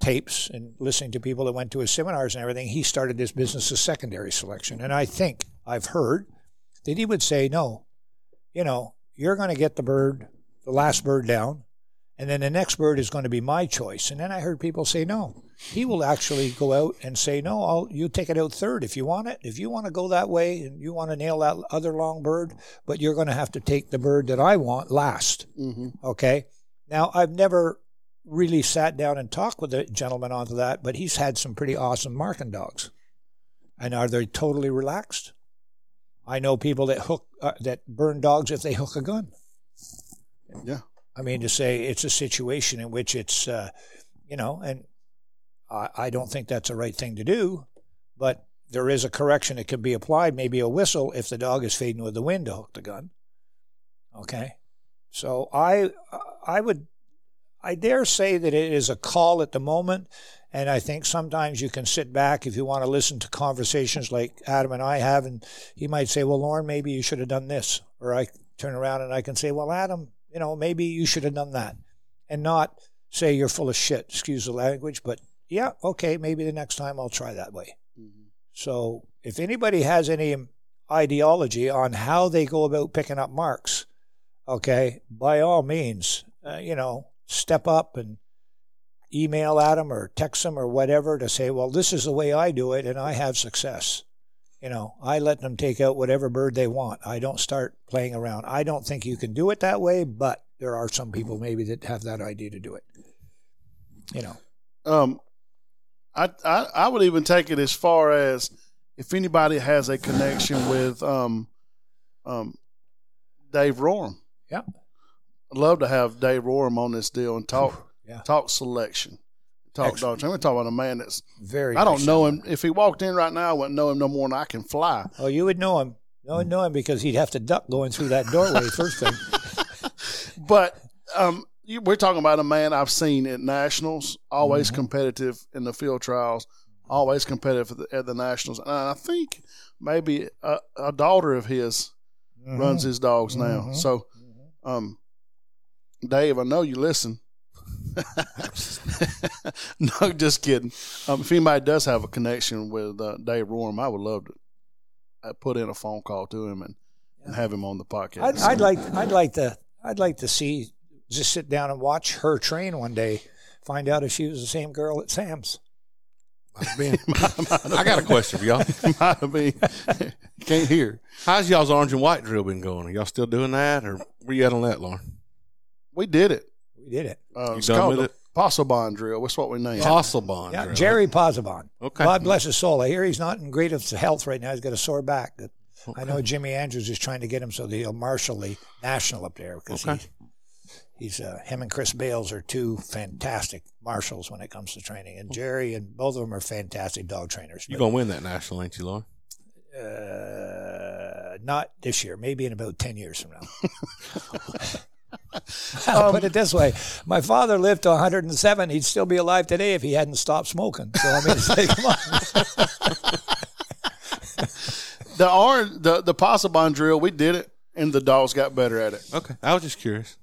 tapes and listening to people that went to his seminars and everything, he started this business of secondary selection. And I think I've heard that he would say, no, you know, you're going to get the bird, the last bird down, and then the next bird is going to be my choice. And then I heard people say, no, he will actually go out and say, no, I'll, you take it out third if you want it. If you want to go that way and you want to nail that other long bird, but you're going to have to take the bird that I want last. Mm-hmm. Okay. Now, I've never really sat down and talked with a gentleman onto that, but he's had some pretty awesome marking dogs. And are they totally relaxed? I know people that hook uh, that burn dogs if they hook a gun. Yeah. I mean, to say it's a situation in which it's, uh, you know, and I, I don't think that's the right thing to do, but there is a correction that can be applied, maybe a whistle if the dog is fading with the wind to hook the gun. Okay, so I I would I dare say that it is a call at the moment, and I think sometimes you can sit back if you want to listen to conversations like Adam and I have, and he might say, "Well, Lorne, maybe you should have done this," or I turn around and I can say, "Well, Adam, you know, maybe you should have done that," and not say you're full of shit. Excuse the language, but yeah, okay, maybe the next time I'll try that way. So if anybody has any ideology on how they go about picking up marks, okay, by all means, uh, you know, step up and email at them or text them or whatever to say, well, this is the way I do it and I have success. You know, I let them take out whatever bird they want. I don't start playing around. I don't think you can do it that way, but there are some people maybe that have that idea to do it. You know, Um, I, I I would even take it as far as if anybody has a connection with um, um, Dave Rorem. Yeah. I'd love to have Dave Rorem on this deal and talk Yeah. talk selection, talk Excellent. dogs. I'm talk about a man that's very. I don't know him. If he walked in right now, I wouldn't know him no more than I can fly. Oh, you would know him. You would know him because he'd have to duck going through that doorway first thing. But um, we're talking about a man I've seen at nationals, always competitive in the field trials, always competitive at the, at the nationals, and I think maybe a, a daughter of his runs his dogs now. Mhm. So, um, Dave, I know you listen. no, just kidding. Um, if anybody does have a connection with uh, Dave Rorem, I would love to uh, put in a phone call to him and, and have him on the podcast. I'd, I'd like I'd like to I'd like to see just sit down and watch her train one day, find out if she was the same girl at Sam's. I got a question for y'all. Might have been. Can't hear. How's y'all's orange and white drill been going? Are y'all still doing that, or were you at on that, Lorne? We did it. We did it. Uh, You it's done called with the it? Posselbon drill. That's what we named it. Fossil bond Yeah, drill. Jerry Posabon. Okay. God bless his soul. I hear he's not in great of health right now. He's got a sore back. I know Jimmy Andrews is trying to get him so that he'll marshal the national up there because Okay. He, He's uh, him and Chris Bales are two fantastic marshals when it comes to training, and Jerry and both of them are fantastic dog trainers. You're gonna win that national, ain't you, Lorne? uh, not this year, maybe in about ten years from now. Um, I'll put it this way: my father lived to 107. He'd still be alive today if he hadn't stopped smoking. So I mean, it's like, come on. The orange, the the Passabon drill, we did it, and the dogs got better at it. Okay, I was just curious.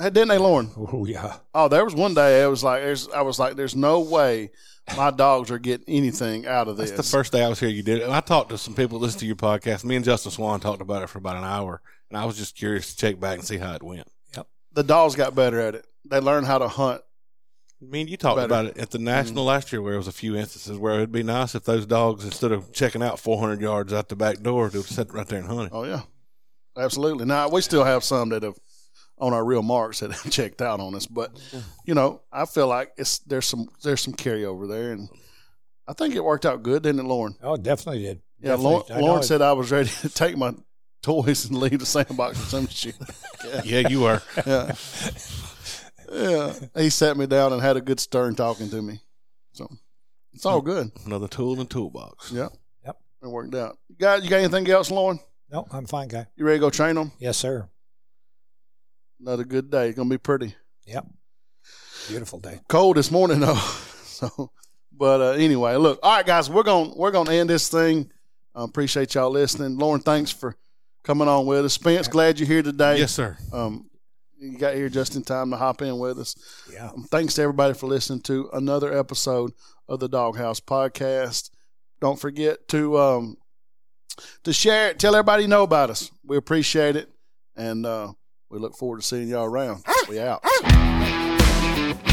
Hey, Didn't they, Lorne? Oh yeah. Oh, there was one day I was like, there's, I was like, there's no way my dogs are getting anything out of this. The first day I was here, you did it. I talked to some people that listen to your podcast. Me and Justin Swan talked about it for about an hour, and I was just curious to check back and see how it went. Yep. The dogs got better at it. They learned how to hunt. I mean, you talked Better. about it at the national mm-hmm. last year, where there was a few instances where it'd be nice if those dogs, instead of checking out 400 yards out the back door, they would sit right there and hunt it. Oh yeah, absolutely. Now we still have some that have on our real marks that have checked out on us, but you know, I feel like it's there's some there's some carryover there, and I think it worked out good, didn't it, Lorne? Oh, definitely did. Yeah, Definitely. Lorne, I Lorne said I was ready to take my toys and leave the sandbox or some shit. Yeah, you were. Yeah, yeah. He sat me down and had a good stern talking to me, so it's all good. Another tool in the toolbox. Yeah, Yep. it worked out. You got you got anything else, Lorne? No, I'm fine, guy. You ready to go train them? Yes, sir. Another good day. It's gonna be pretty. Yep. Beautiful day. cold this morning though. So, but uh, anyway, look. All right, guys, we're gonna we're gonna end this thing. I appreciate y'all listening. Lorne, thanks for coming on with us. Spence, glad you're here today. Yes, sir. Um, you got here just in time to hop in with us. Yeah. Um, thanks to everybody for listening to another episode of the Doghouse Podcast. Don't forget to um to share it. Tell everybody you know about us. We appreciate it, and uh, we look forward to seeing y'all around. Ah. We out. Ah.